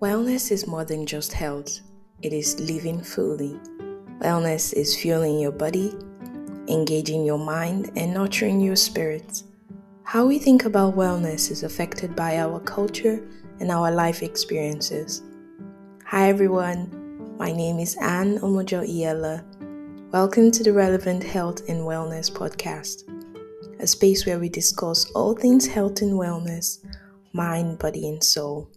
Wellness is more than just health, it is living fully. Wellness is fueling your body, engaging your mind, and nurturing your spirit. How we think about wellness is affected by our culture and our life experiences. Hi everyone, my name is Anne Omojo Iela. Welcome to the Relevant Health and Wellness podcast, a space where we discuss all things health and wellness, mind, body, and soul.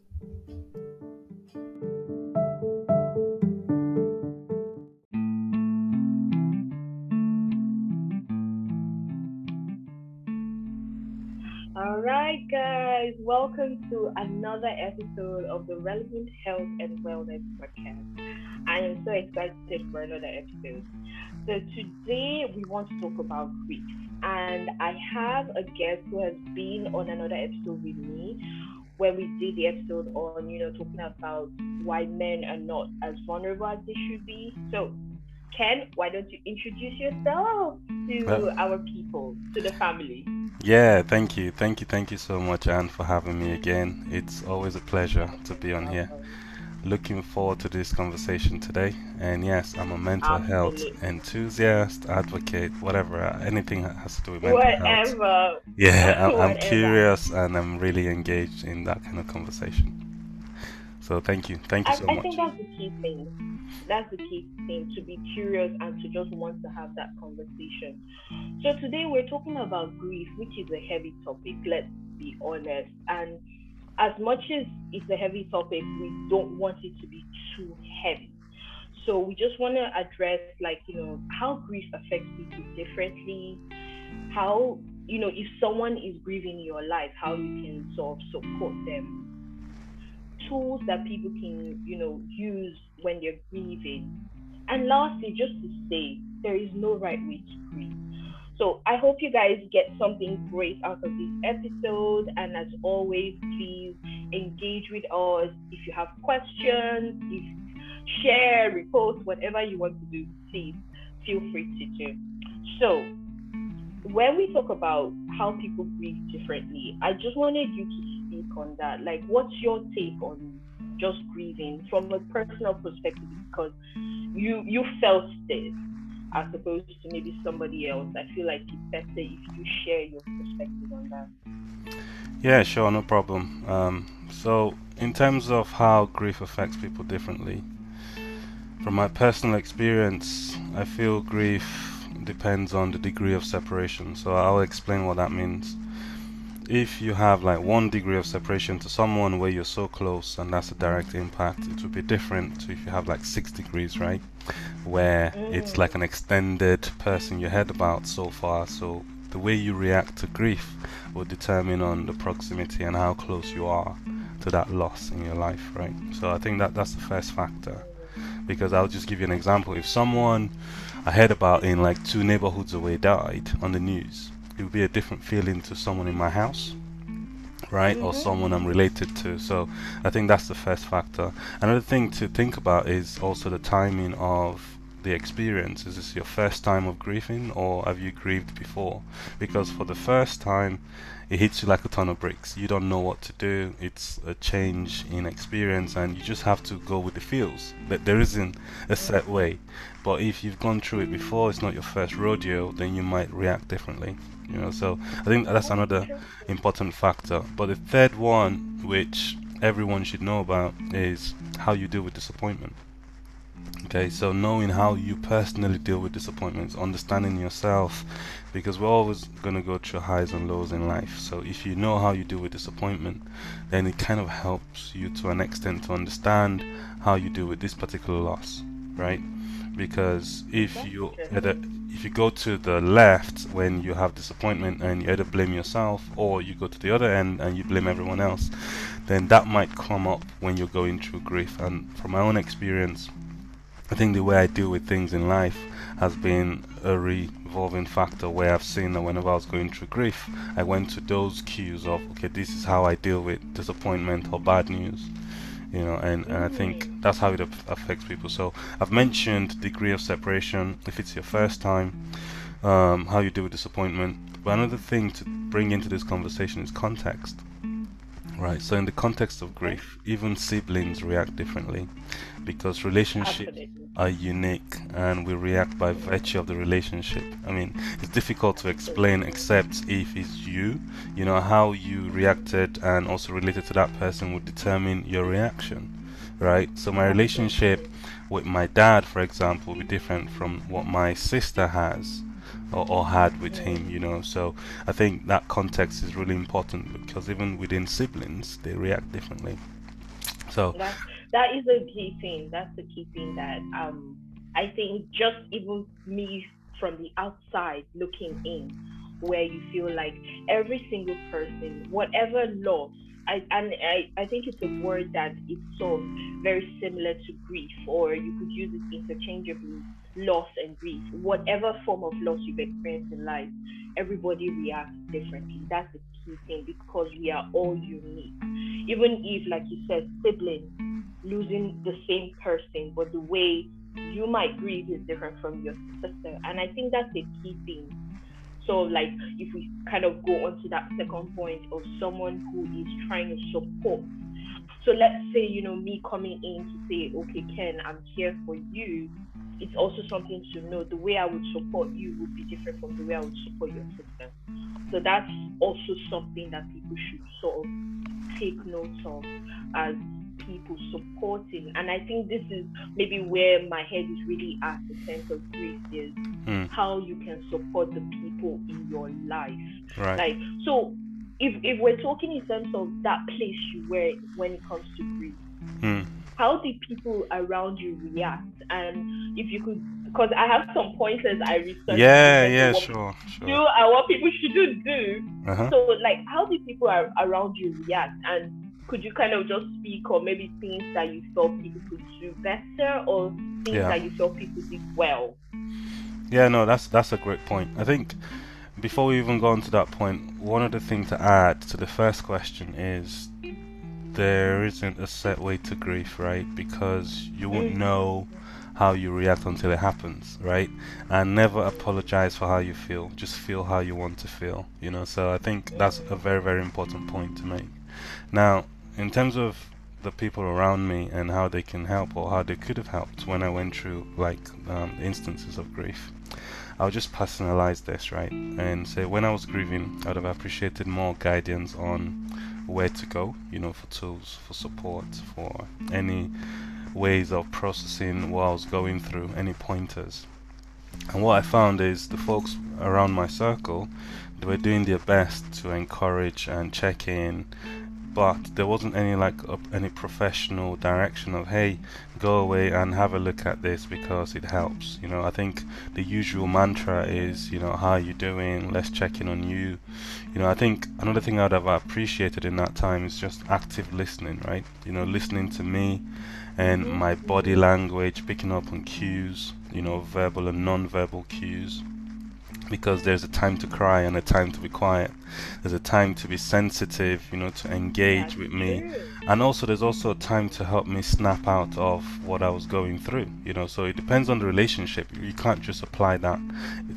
To another episode of the Relevant Health and Wellness Podcast. I am so excited for another episode. So, today we want to talk about grief, and I have a guest who has been on another episode with me where we did the episode on, you know, talking about why men are not as vulnerable as they should be. So, Ken, why don't you introduce yourself to well, our people, to the family? Yeah, thank you. Thank you. Thank you so much, Anne, for having me again. It's always a pleasure to be on here. Looking forward to this conversation today. And yes, I'm a mental Absolutely. health enthusiast, advocate, whatever, uh, anything that has to do with mental whatever. health. Yeah, I'm, I'm curious and I'm really engaged in that kind of conversation. So thank you. Thank you I, so I much. I think that's the key thing that's the key thing to be curious and to just want to have that conversation. So today we're talking about grief, which is a heavy topic, let's be honest. And as much as it's a heavy topic, we don't want it to be too heavy. So we just want to address like, you know, how grief affects people differently, how, you know, if someone is grieving in your life, how you can sort of support them tools that people can, you know, use when they're grieving. And lastly, just to say, there is no right way to grieve. So I hope you guys get something great out of this episode. And as always, please engage with us. If you have questions, if share, repost, whatever you want to do, please feel free to do. So when we talk about how people grieve differently, I just wanted you to on that. Like, what's your take on just grieving from a personal perspective? Because you you felt this as opposed to maybe somebody else. I feel like it's better if you share your perspective on that. Yeah, sure, no problem. Um, so, in terms of how grief affects people differently, from my personal experience, I feel grief depends on the degree of separation. So I'll explain what that means. If you have like one degree of separation to someone where you're so close and that's a direct impact, it would be different to if you have like six degrees, right? Where it's like an extended person you heard about so far. So the way you react to grief will determine on the proximity and how close you are to that loss in your life, right? So I think that that's the first factor. Because I'll just give you an example. If someone I heard about in like two neighborhoods away died on the news, it would be a different feeling to someone in my house, right? Mm-hmm. Or someone I'm related to. So I think that's the first factor. Another thing to think about is also the timing of the experience. Is this your first time of grieving or have you grieved before? Because for the first time, it hits you like a ton of bricks. You don't know what to do. It's a change in experience, and you just have to go with the feels. That there isn't a set way. But if you've gone through it before, it's not your first rodeo, then you might react differently. You know, so I think that's another important factor. But the third one, which everyone should know about, is how you deal with disappointment. Okay, so knowing how you personally deal with disappointments, understanding yourself, because we're always going to go through highs and lows in life. So if you know how you deal with disappointment, then it kind of helps you to an extent to understand how you deal with this particular loss, right? Because if you if you go to the left when you have disappointment and you either blame yourself or you go to the other end and you blame everyone else, then that might come up when you're going through grief. And from my own experience, I think the way I deal with things in life has been a revolving factor where I've seen that whenever I was going through grief, I went to those cues of, okay, this is how I deal with disappointment or bad news. You know, and, and I think that's how it affects people. So I've mentioned degree of separation if it's your first time, um, how you deal with disappointment. But another thing to bring into this conversation is context Right. So in the context of grief, even siblings react differently because relationships Absolutely. Are unique and we react by virtue of the relationship. I mean, it's difficult to explain except if it's you. You know, how you reacted and also related to that person would determine your reaction. Right? So my relationship with my dad, for example, will be different from what my sister has or, or had with him, you know. So I think that context is really important because even within siblings, they react differently. So That is a key thing. That's the key thing that um I think just even me from the outside looking in, where you feel like every single person, whatever loss, I and I, I think it's a word that sort of very similar to grief, or you could use it interchangeably, loss and grief. Whatever form of loss you've experienced in life, everybody reacts differently. That's the key thing because we are all unique. Even if, like you said, siblings losing the same person, but the way you might grieve is different from your sister. And I think that's a key thing. So, like, if we kind of go on to that second point of someone who is trying to support. So, let's say, you know, me coming in to say, okay, Ken, I'm here for you. It's also something to know the way I would support you would be different from the way I would support your sister. So, that's also something that people should sort of take note of as people supporting. And I think this is maybe where my head is really at the sense of grief is mm, how you can support the people in your life. right. Like so if if we're talking in terms of that place you were when it comes to grief, Mm, how did people around you react? And if you could because I have some pointers I researched yeah, yeah, terms sure, do sure. and what people shouldn't do. Uh-huh. So, like, how did people ar- around you react? And could you kind of just speak or maybe things that you felt people could do better or things Yeah. that you felt people did well? Yeah, no, that's that's a great point. I think before we even go on to that point, one other thing to add to the first question is there isn't a set way to grief, right? Because you won't Mhm. know how you react until it happens, right? And never apologize for how you feel. Just feel how you want to feel, you know. So I think that's a very very important point to make. Now, in terms of the people around me and how they can help or how they could have helped when I went through like um, instances of grief. I'll just personalize this, right? And say when I was grieving, I'd have appreciated more guidance on where to go, you know, for tools, for support, for any ways of processing what I was going through, any pointers. And what I found is the folks around my circle, they were doing their best to encourage and check in, but there wasn't any like uh, any professional direction of hey, go away and have a look at this because it helps. You know, I think the usual mantra is, you know, how are you doing? Let's check in on you. You know, I think another thing I'd have appreciated in that time is just active listening, right? You know, listening to me and my body language, picking up on cues, you know, verbal and non-verbal cues. Because there's a time to cry and a time to be quiet. There's a time to be sensitive, you know, to engage That's with me true. and also there's also a time to help me snap out of what I was going through you know so it depends on the relationship you can't just apply that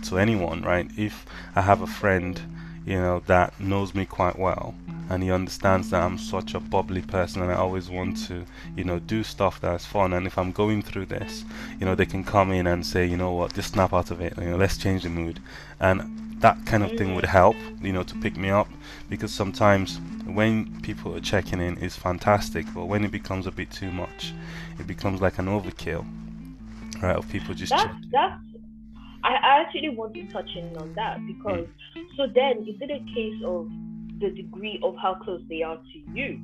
to anyone right if I have a friend you know that knows me quite well and he understands that I'm such a bubbly person and I always want to you know do stuff that's fun. And if I'm going through this you know they can come in and say you know what? Just snap out of it. You know let's change the mood. And that kind of thing would help you know to pick me up because sometimes when people are checking in is fantastic. But when it becomes a bit too much it becomes like an overkill right of people just That's checking. that's. I I actually want to touch in on that because mm. so then is it a case of the degree of how close they are to you?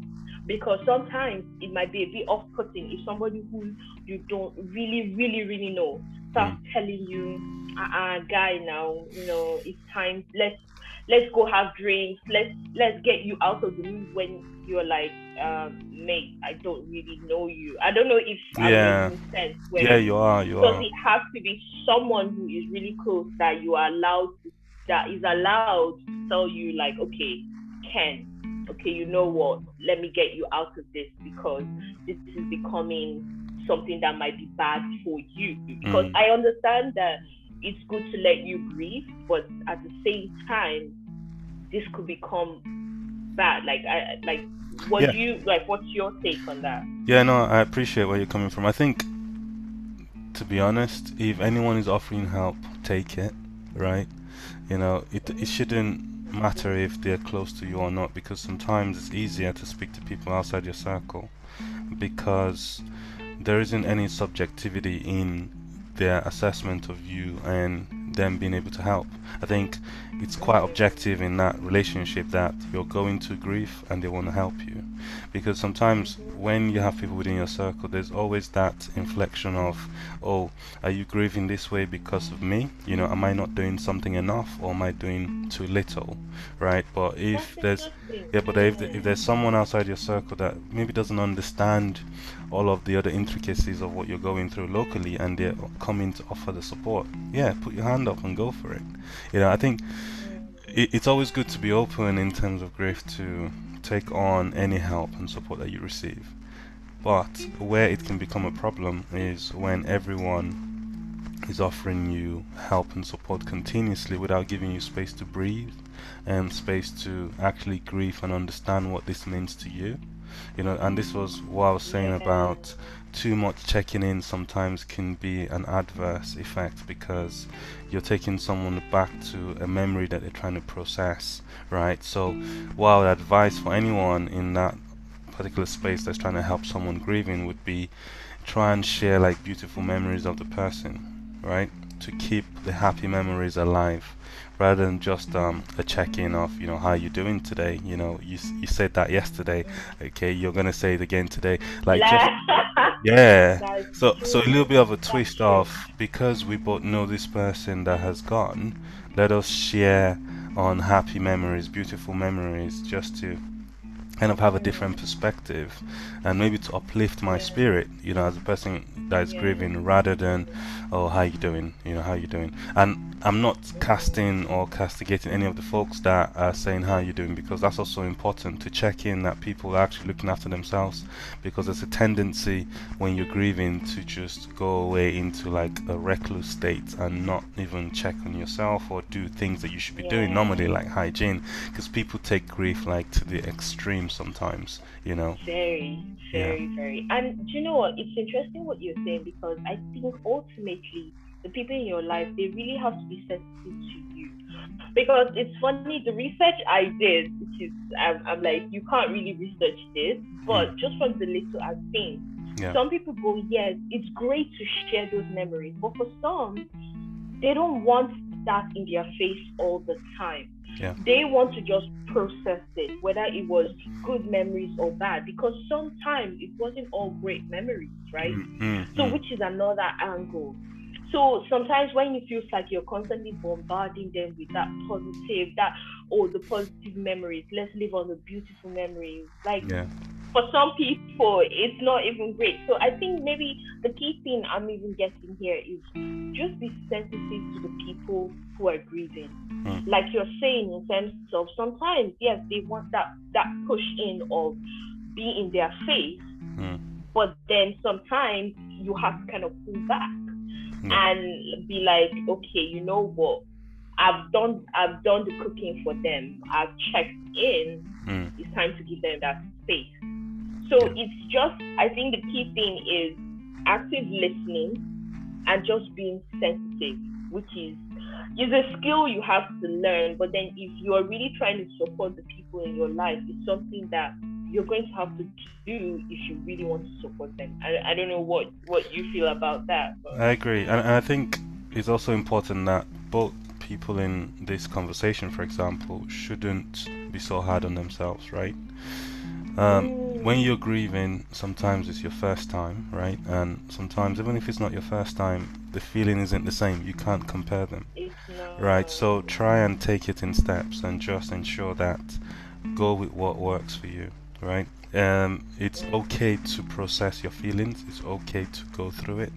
Because sometimes it might be a bit off-putting if somebody who you don't really, really, really know starts telling you, "Uh, guy, now you know it's time. Let's let's go have drinks. Let's let's get you out of the mood when you're like, um, mate, I don't really know you. I don't know if Yeah. Sense. Where yeah you are you does are it has to be someone who is really close that you are allowed to, that is allowed to tell you like okay okay you know what let me get you out of this because this is becoming something that might be bad for you because Mm. i understand that it's good to let you grieve but at the same time this could become bad like i like what Yeah. do you like? What's your take on that? Yeah, no, I appreciate where you're coming from. I think, to be honest, if anyone is offering help, take it, right? You know, it it shouldn't matter if they're close to you or not, because sometimes it's easier to speak to people outside your circle, because there isn't any subjectivity in their assessment of you and them being able to help. I think it's quite objective in that relationship that you're going to grief and they want to help you because sometimes when you have people within your circle there's always that inflection of oh are you grieving this way because of me? You know am i not doing something enough or am i doing too little right? But if That's there's yeah but if, if there's someone outside your circle that maybe doesn't understand all of the other intricacies of what you're going through locally and they're coming to offer the support yeah put your hand up and go for it. You know i think it's always good to be open in terms of grief to take on any help and support that you receive. But where it can become a problem is when everyone is offering you help and support continuously without giving you space to breathe and space to actually grieve and understand what this means to you. You know, and this was what I was saying about too much checking in sometimes can be an adverse effect because you're taking someone back to a memory that they're trying to process, right? So, what advise for anyone in that particular space that's trying to help someone grieving would be try and share like beautiful memories of the person, right? To keep the happy memories alive rather than just um, a check-in of you know how you doing today you know you, you said that yesterday okay you're gonna say it again today like just yeah. So so a little bit of a twist of because we both know this person that has gone let us share on happy memories beautiful memories just to kind of have a different perspective and maybe to uplift my spirit you know as a person that is grieving rather than oh how you doing? You know how you doing? And i'm not casting or castigating any of the folks that are saying how you doing? because that's also important to check in that people are actually looking after themselves because there's a tendency when you're grieving to just go away into like a recluse state and not even check on yourself or do things that you should be doing normally like hygiene because people take grief like to the extreme sometimes you know Very, very, very. And do you know what? It's interesting what you're saying because I think ultimately the people in your life they really have to be sensitive to you. Because it's funny, the research I did, which is I'm, I'm like, you can't really research this, but hmm. just from the little I've seen, Yeah. some people go, yes, it's great to share those memories, but for some, they don't want that in their face all the time. Yeah. They want to just process it, whether it was good memories or bad, because sometimes it wasn't all great memories, right? Mm, mm, So, which is another angle. So sometimes when you feel like you're constantly bombarding them with that positive, that oh the positive memories, let's live on the beautiful memories. Like yeah for some people, it's not even great. So I think maybe the key thing I'm even getting here is just be sensitive to the people who are grieving. Mm. Like you're saying in terms of sometimes, yes, they want that that push in of be in their face, Mm. but then sometimes you have to kind of pull back Yeah. and be like, okay, you know what? I've done I've done the cooking for them. I've checked in. Mm. It's time to give them that space. So it's just I think the key thing is active listening and just being sensitive, which is is a skill you have to learn. But then if you are really trying to support the people in your life, it's something that you're going to have to do if you really want to support them. I, I don't know what what you feel about that. But. I agree, and, and I think it's also important that both people in this conversation, for example, shouldn't be so hard on themselves, right? Um, when you're grieving, sometimes it's your first time, right? And sometimes, even if it's not your first time, the feeling isn't the same. You can't compare them, right? So try and take it in steps and just ensure that go with what works for you, right? Um, it's okay to process your feelings. It's okay to go through it.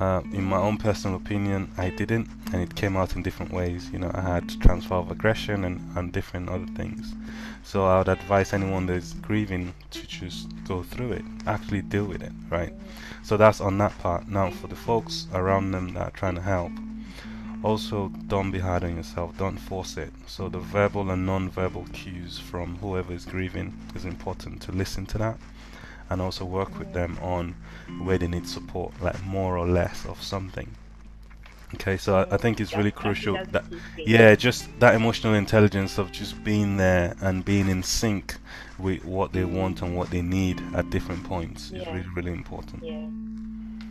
Uh, in my own personal opinion, I didn't, and it came out in different ways. You know, I had transfer of aggression and, and different other things. So I would advise anyone that's grieving to just go through it, actually deal with it, right? So that's on that part. Now, for the folks around them that are trying to help, also don't be hard on yourself don't force it so the verbal and non-verbal cues from whoever is grieving is important to listen to that and also work with them on where they need support like more or less of something. Okay so I, I think it's really crucial that yeah just that emotional intelligence of just being there and being in sync with what they want and what they need at different points Yeah. is really really important. Yeah,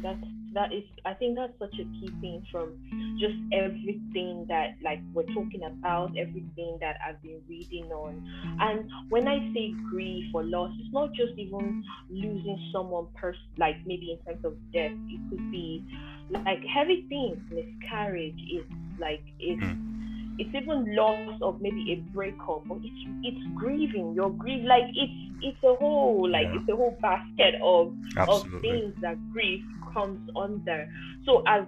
that's that is. I think that's such a key thing from just everything that like we're talking about, everything that I've been reading on. And when I say grief or loss, it's not just even losing someone, pers- like maybe in terms of death. It could be like heavy things, miscarriage. Is like it's. Hmm. It's even loss of maybe a breakup, or it's it's grieving. You're grieving like it's it's a whole like Yeah. it's a whole basket of of things that grief comes under. So as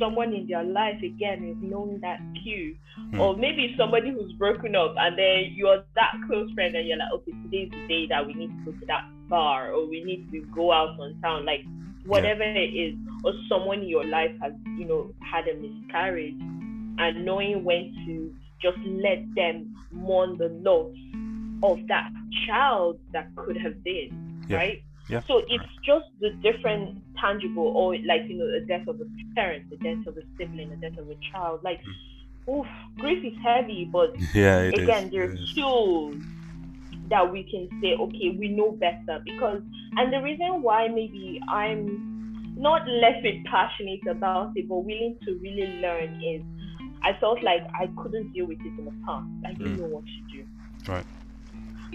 someone in their life again is knowing that cue, Hmm. or maybe somebody who's broken up and then you're that close friend and you're like, okay, today's the day that we need to go to that bar or we need to go out on town, like whatever it is, or someone in your life has, you know, had a miscarriage and knowing when to just let them mourn the loss of that child that could have been, Yeah. right? Yeah. So it's just the different tangible, or like you know, the death of a parent, the death of a sibling, the death of a child. Like, oof, grief is heavy, but yeah is. again, it there's is. tools that we can say, okay, we know better because, and the reason why maybe I'm not less bit passionate about it, but willing to really learn is, I felt like I couldn't deal with it in the past. I didn't Mm. know what to do. Right.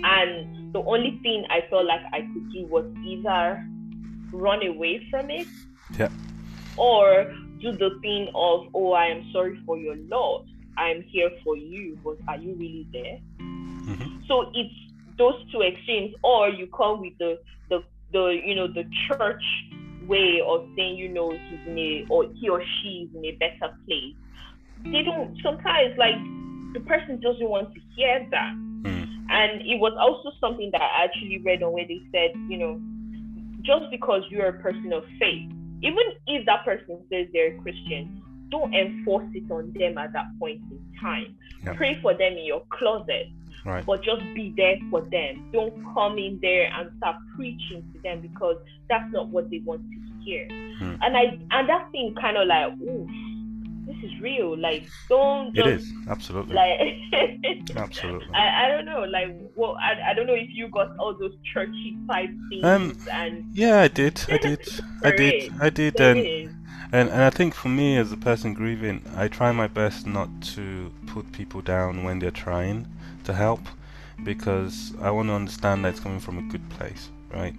And the only thing I felt like I could do was either run away from it Yeah. or do the thing of, oh, I am sorry for your loss. I'm here for you, but are you really there? Mhm. So it's those two extremes, or you come with the the the you know the church way of saying you know he's in a or he or she is in a better place. They don't sometimes like the person doesn't want to hear that. And it was also something that I actually read on where they said, you know, just because you're a person of faith, even if that person says they're a Christian, don't enforce it on them at that point in time. Pray for them in your closet, Right. but just be there for them. Don't come in there and start preaching to them because that's not what they want to hear. Hmm. And I and that thing kind of like, ooh, is real. Like, don't It just is absolutely, like absolutely. I, I don't know, like, well, I, I don't know if you got all those churchy type things Um, and Yeah, I did, I did, I did, I did, and and and I think for me as a person grieving, I try my best not to put people down when they're trying to help, because I want to understand that it's coming from a good place, right?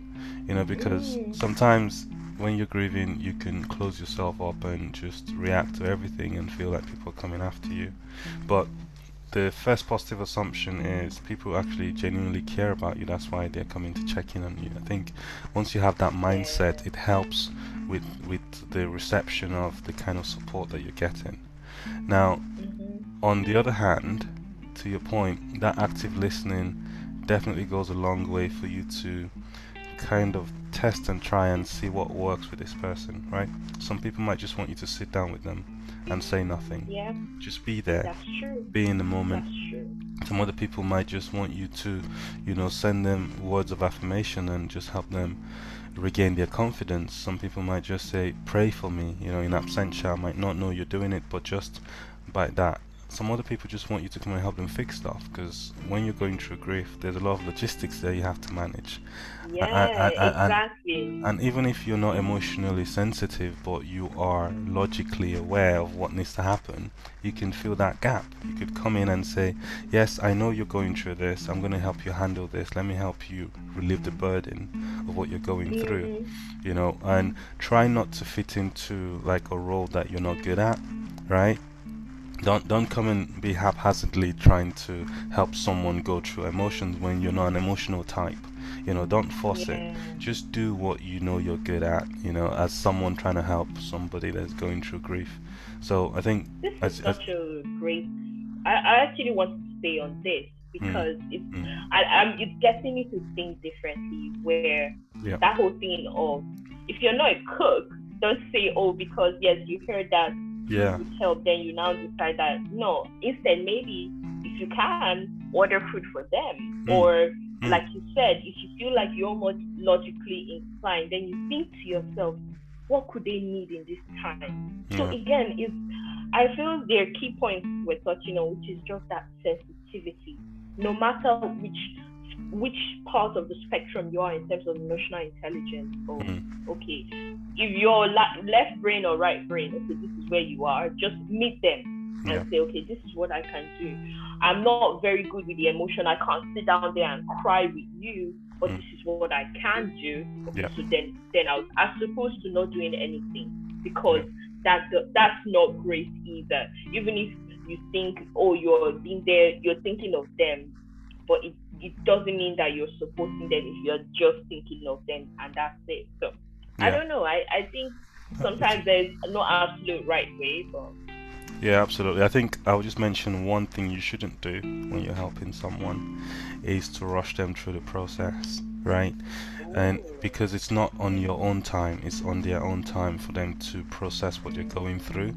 You know, because Mm. sometimes when you're grieving, you can close yourself up and just react to everything and feel like people are coming after you, but the first positive assumption is people actually genuinely care about you. That's why they're coming to check in on you. I think once you have that mindset, it helps with with the reception of the kind of support that you're getting. Now, Mhm. on the other hand, to your point, that active listening definitely goes a long way for you to kind of test and try and see what works with this person, right? Some people might just want you to sit down with them and say nothing. Yeah, Just be there, that's true. be in the moment. That's true. Some other people might just want you to, you know, send them words of affirmation and just help them regain their confidence. Some people might just say, pray for me, you know, in absentia. I might not know you're doing it, but just by that. Some other people just want you to come and help them fix stuff because when you're going through grief, there's a lot of logistics there you have to manage. Yeah, I- exactly. And even if you're not emotionally sensitive, but you are logically aware of what needs to happen, you can fill that gap. You could come in and say, Yes, I know you're going through this. I'm going to help you handle this. Let me help you relieve the burden of what you're going through. Mhm. You know, and try not to fit into like a role that you're not good at, right? Don't don't come and be haphazardly trying to help someone go through emotions when you're not an emotional type. You know, don't force it just do what you know you're good at you know as someone trying to help somebody that's going through grief so i think This is as, as such a great. I, I actually want to stay on this because it's mm. I, I'm, it's getting me to think differently. Where Yeah. that whole thing of if you're not a cook, don't say oh because yes you heard that Yeah. help, then you now decide that no, instead maybe you can order food for them Mm. or Mm. like you said, if you feel like you're almost logically inclined, then you think to yourself, what could they need in this time? So again, it's I feel their key points we're touching on, which is just that sensitivity. No matter which which part of the spectrum you are in terms of emotional intelligence, or Mm. okay, if you're la- left brain or right brain, okay, this is where you are. Just meet them and Yeah. say, okay, this is what I can do. I'm not very good with the emotion. I can't sit down there and cry with you, but Mm. this is what I can do. Okay, Yeah. so then, then I was as opposed to not doing anything because that's that's not great either. Even if you think, oh, you're being there, you're thinking of them, but it it doesn't mean that you're supporting them if you're just thinking of them and that's it. So I don't know. I I think sometimes there's no absolute right way, but Yeah, absolutely. I think I'll just mention one thing you shouldn't do when you're helping someone is to rush them through the process, right? And because it's not on your own time, it's on their own time for them to process what you're going through.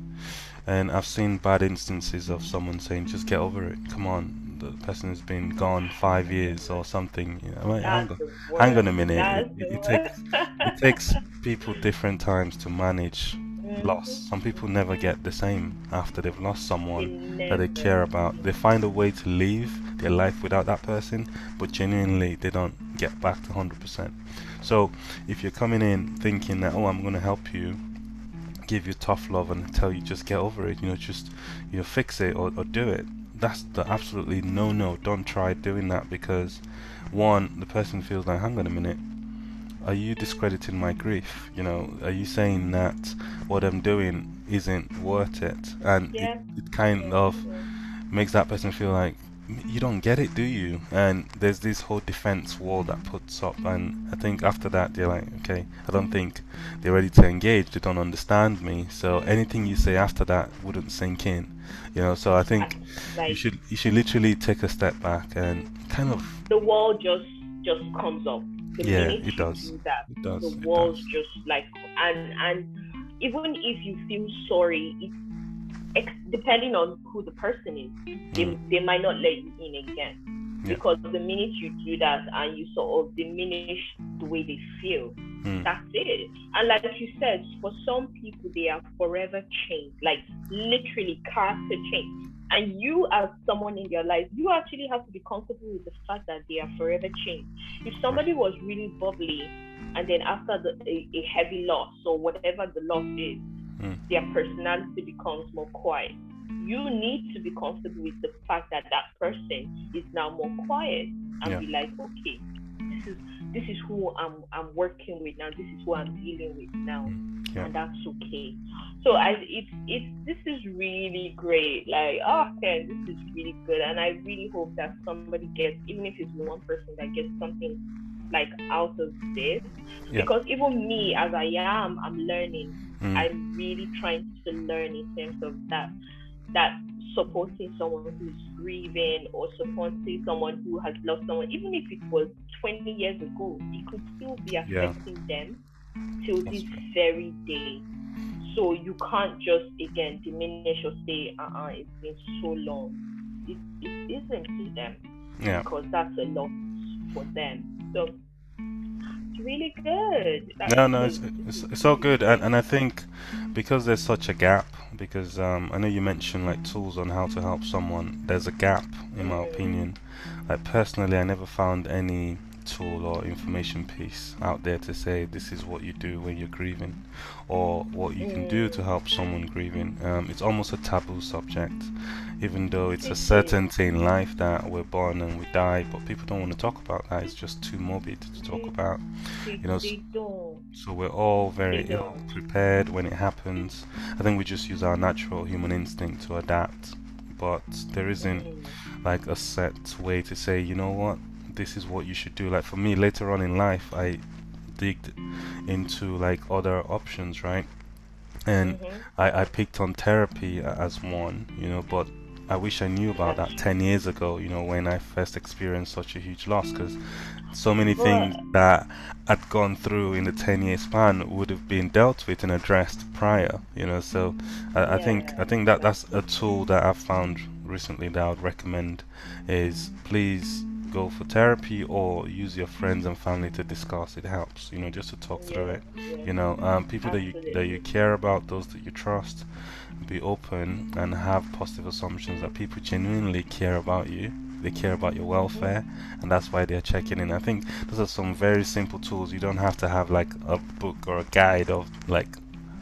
And I've seen bad instances of someone saying, just get over it. Come on, the person has been gone five years or something. You know, wait, hang, on, hang on a minute. It, it, it takes, it takes people different times to manage. Loss. Some people never get the same after they've lost someone that they care about. They find a way to live their life without that person, but genuinely they don't get back to 100%. So if you're coming in thinking that, oh, I'm going to help you, give you tough love and tell you just get over it, you know, just you know, fix it or, or do it. That's the absolutely no no. Don't try doing that because one, the person feels like, hang on a minute, are you discrediting my grief? You know, are you saying that what I'm doing isn't worth it? And Yeah. it, it kind of makes that person feel like you don't get it, do you? And there's this whole defense wall that puts up, and I think after that they're like, okay, I don't think they're ready to engage. They don't understand me, so anything you say after that wouldn't sink in, you know. So I think like you should you should literally take a step back and kind of the wall just just comes up. The Yeah, minute it you does. do that, it does. the walls does. just like and and even if you feel sorry, it's ex- depending on who the person is, they, Mm. they might not let you in again. Yeah. Because the minute you do that and you sort of diminish the way they feel, Mm. that's it. And like you said, for some people, they are forever changed, like literally character change. And you, as someone in their life, you actually have to be comfortable with the fact that they are forever changed. If somebody was really bubbly, and then after the, a, a heavy loss or whatever the loss is, Mm. their personality becomes more quiet. You need to be comfortable with the fact that that person is now more quiet and Yeah. be like, okay, this is this is who I'm I'm working with now. This is who I'm dealing with now, Yeah. and that's okay. So I it's it's this is really great. Like oh, okay, this is really good, and I really hope that somebody gets even if it's one person that gets something like out of this Yeah. because even me as I am, I'm learning. Mm. I'm really trying to learn in terms of that that supporting someone who's grieving or supporting someone who has lost someone, even if it was 20 years ago, it could still be Yeah. affecting them till That's this true. very day. So you can't just again diminish or say, uh uh it's been so long. It, it isn't to them yeah. because that's a loss for them. So it's really good. No, no, it's, it's, good. it's all good, and, and I think because there's such a gap, because um, I know you mentioned like tools on how to help someone. There's a gap, in my opinion. Like personally, I never found any tool or information piece out there to say this is what you do when you're grieving, or what you can do to help someone grieving. Um, it's almost a taboo subject, even though it's a certainty in life that we're born and we die, but people don't want to talk about that. It's just too morbid to talk about. You know. So we're all very ill prepared when it happens. I think we just use our natural human instinct to adapt, but there isn't like a set way to say, you know what, this is what you should do. Like for me, later on in life, I digged into like other options, right? And Mhm. I, I picked on therapy as one, you know, but I wish I knew about that 10 years ago, you know, when I first experienced such a huge loss because so many things that I'd gone through in the 10 year span would have been dealt with and addressed prior, you know. So I, I think I think that that's a tool that I've found recently that I would recommend is please go for therapy or use your friends and family to discuss it helps you know just to talk through it you know. Um, people that you that you care about those that you trust be open and have positive assumptions that people genuinely care about you. They care about your welfare and that's why they're checking in. I think those are some very simple tools. You don't have to have like a book or a guide of like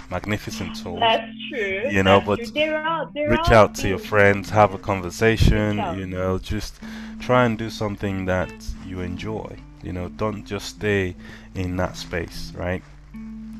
magnificent tools that's true you know that's but. There are, there reach out to your friends have a conversation you know just try and do something that you enjoy you know don't just stay in that space right?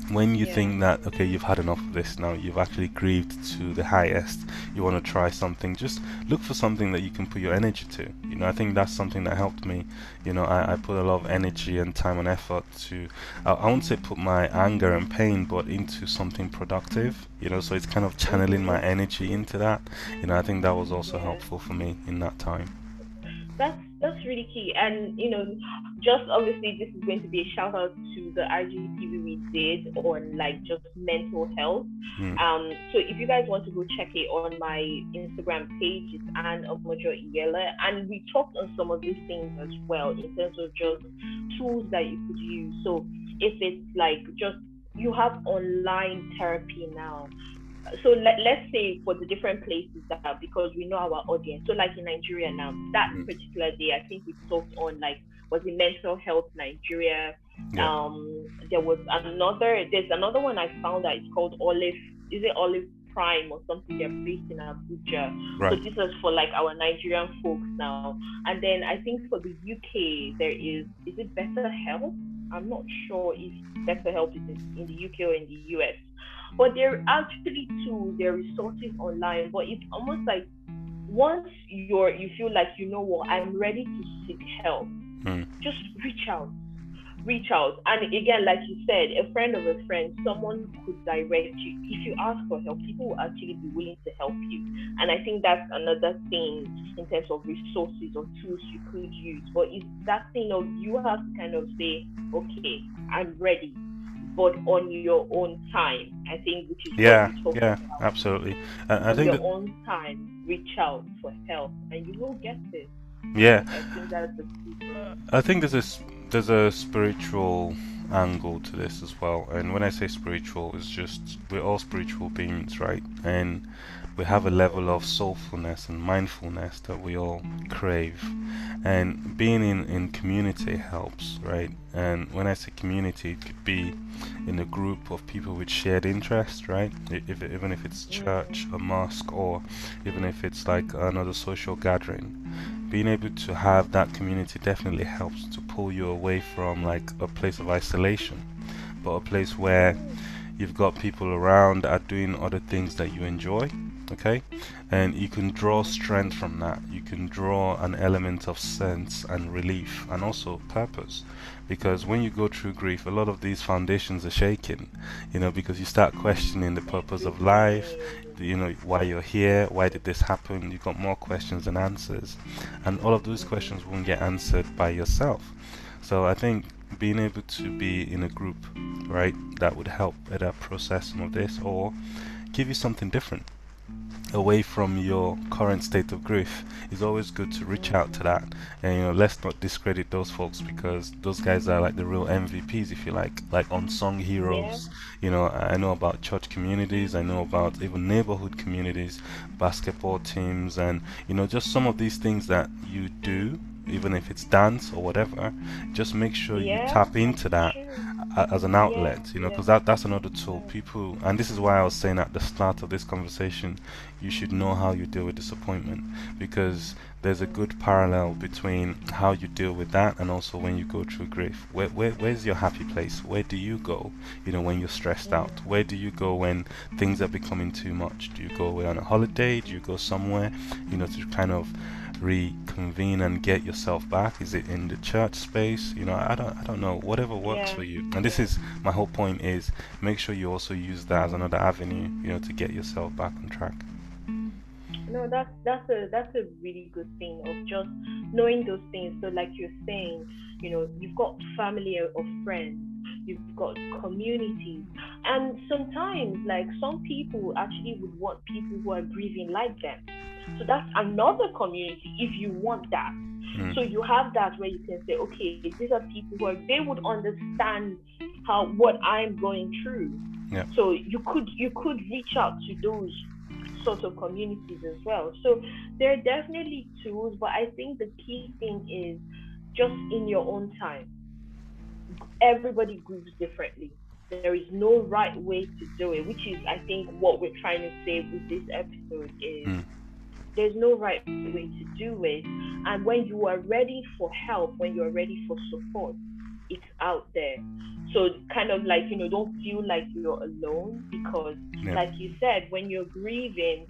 When you Yeah. think that okay you've had enough of this now you've actually grieved to the highest you want to try something just look for something that you can put your energy to. You know i think that's something that helped me. You know i, I put a lot of energy and time and effort to I, I won't say put my anger and pain but into something productive you know so it's kind of channeling my mm-hmm. energy into that. You know i think that was also Yeah. helpful for me in that time that's that's really key. And you know just obviously this is going to be a shout out to the IGTV we did on like just mental health. Mm. um so if you guys want to go check it on my Instagram page it's Anne Omojo Iyele. And we talked on some of these things as well in terms of just tools that you could use. So if it's like just you have online therapy now so let, let's say for the different places that are, because we know our audience. So like in nigeria now that Mm. particular day i think we talked on like was it mental health nigeria? Yeah. um there was another there's another one i found that it's called olive is it olive prime or something? They're based in abuja. So this is for like our nigerian folks now. And then i think for the uk there is is it better health? I'm not sure if better health is in, in the uk or in the us but there are actually tools, there are resources online, but it's almost like once you're you feel like you know what, I'm ready to seek help, Hmm. just reach out. Reach out. And again, like you said, a friend of a friend, someone could direct you. If you ask for help, people will actually be willing to help you. And I think that's another thing in terms of resources or tools you could use. But it's that thing of you have to kind of say, okay, I'm ready, but on your own time. I think which is yeah yeah about. absolutely I, I on think your that, own time, reach out for help, and you will get it. yeah I think that's the. I think there's a there's a spiritual angle to this as well, and when I say spiritual, it's just we're all spiritual beings, right? And we have a level of soulfulness and mindfulness that we all crave, and being in in community helps, right? And when I say community, it could be in a group of people with shared interests, right? If, even if it's church, a mosque, or even if it's like another social gathering being able to have that community definitely helps to pull you away from like a place of isolation but a place where you've got people around that are doing other things that you enjoy okay? And you can draw strength from that. You can draw an element of sense and relief and also purpose. Because when you go through grief a lot of these foundations are shaking you know because you start questioning the purpose of life you know why you're here why did this happen? You've got more questions than answers. And all of those questions won't get answered by yourself. So i think being able to be in a group right that would help either process some of this or give you something different away from your current state of grief it's always good to reach out to that. And you know let's not discredit those folks because those guys are like the real mvps if you like like unsung heroes. You know i know about church communities i know about even neighborhood communities basketball teams and you know just some of these things that you do even if it's dance or whatever just make sure Yeah, you tap into that as an outlet you know because that that's another tool. People and this is why i was saying at the start of this conversation you should know how you deal with disappointment because there's a good parallel between how you deal with that and also when you go through grief. Where, where where's your happy place? Where do you go you know when you're stressed out? Where do you go when things are becoming too much? Do you go away on a holiday? Do you go somewhere you know to kind of reconvene and get yourself back? Is it in the church space? You know i don't i don't know. Whatever works Yeah. for you. And this is my whole point is make sure you also use that as another avenue you know to get yourself back on track. No that's that's a that's a really good thing of just knowing those things. So like you're saying you know you've got family or friends you've got communities. And sometimes like some people actually would want people who are grieving like them so that's another community if you want that mm. so you have that where you can say okay these are people who are they would understand how what i'm going through yeah. so you could you could reach out to those sort of communities as well. So there are definitely tools, but I think the key thing is just in your own time. Everybody grieves differently. There is no right way to do it, which is, I think, what we're trying to say with this episode is mm. There's no right way to do it. And when you are ready for help, when you're ready for support, it's out there. So kind of like, you know, don't feel like you're alone because yeah. like you said, when you're grieving,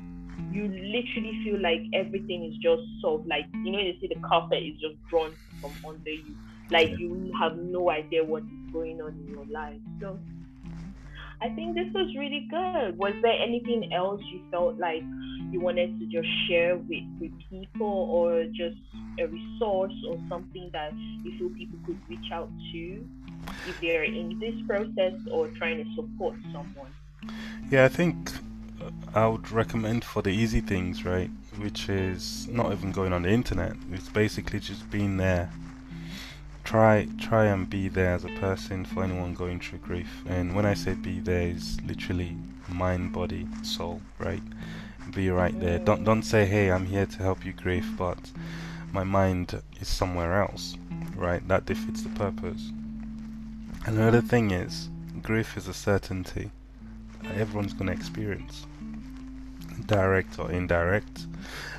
you literally feel like everything is just sort of like you know you see the carpet is just drawn from under you. Like yeah. you have no idea what is going on in your life. So I think this was really good. Was there anything else you felt like you wanted to just share with, with people or just a resource or something that you feel people could reach out to if they're in this process or trying to support someone? Yeah, I think uh, I would recommend for the easy things, right? Which is not even going on the internet. It's basically just being there. Try try and be there as a person for anyone going through grief. And when I say be there is literally mind, body, soul, right? Be right there. Don't don't say, Hey, I'm here to help you grief, but my mind is somewhere else. Right? That defeats the purpose. Another thing is grief is a certainty everyone's going to experience, direct or indirect,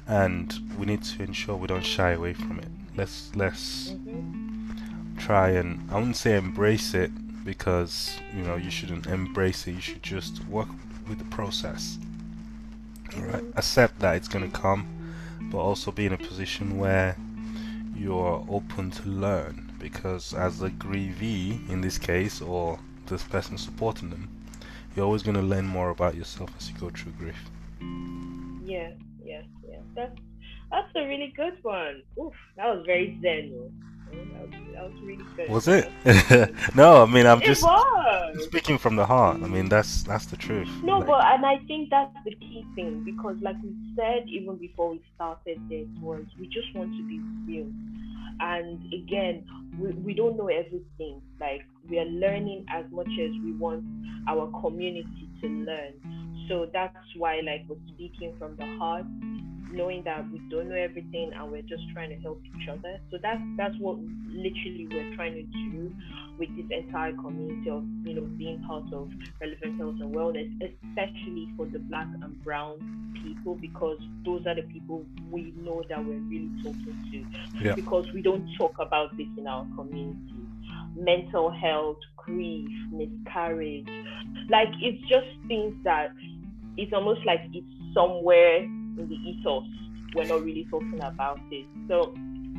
and we need to ensure we don't shy away from it. Let's let's mm-hmm. try and I wouldn't say embrace it because you know you shouldn't embrace it. You should just work with the process. Mm-hmm. accept that it's going to come, but also be in a position where you're open to learn because as a grievee in this case or this person supporting them you're always going to learn more about yourself as you go through grief. Yeah, yeah, yeah. That's that's a really good one. Oof, that was very zen. That was, that was really good. Was it? no, I mean I'm just speaking from the heart. I mean that's that's the truth. No, like, but and I think that's the key thing because, like we said even before we started this, was we just want to be real. And again, we, we don't know everything. Like we are learning as much as we want our community to learn. So that's why, like, we're speaking from the heart, knowing that we don't know everything and we're just trying to help each other. So that's that's what literally we're trying to do with this entire community of you know being part of relevant health and wellness, especially for the black and brown people because those are the people we know that we're really talking to. Yeah. Because we don't talk about this in our community mental health, grief, miscarriage. Like it's just things that it's almost like it's somewhere in the ethos. We're not really talking about it. So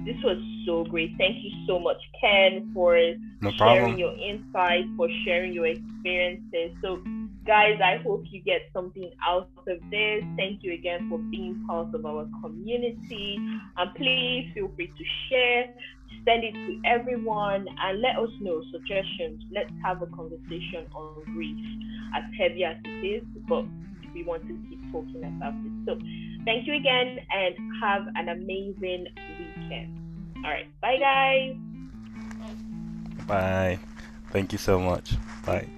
this was so great. Thank you so much, Ken, for no sharing your insights, for sharing your experiences. So, guys, I hope you get something out of this. Thank you again for being part of our community. And please feel free to share send it to everyone and let us know suggestions. Let's have a conversation on grief, as heavy as it is, but we want to keep talking about it. So, thank you again and have an amazing weekend. All right, bye, guys. Bye. Thank you so much. Bye.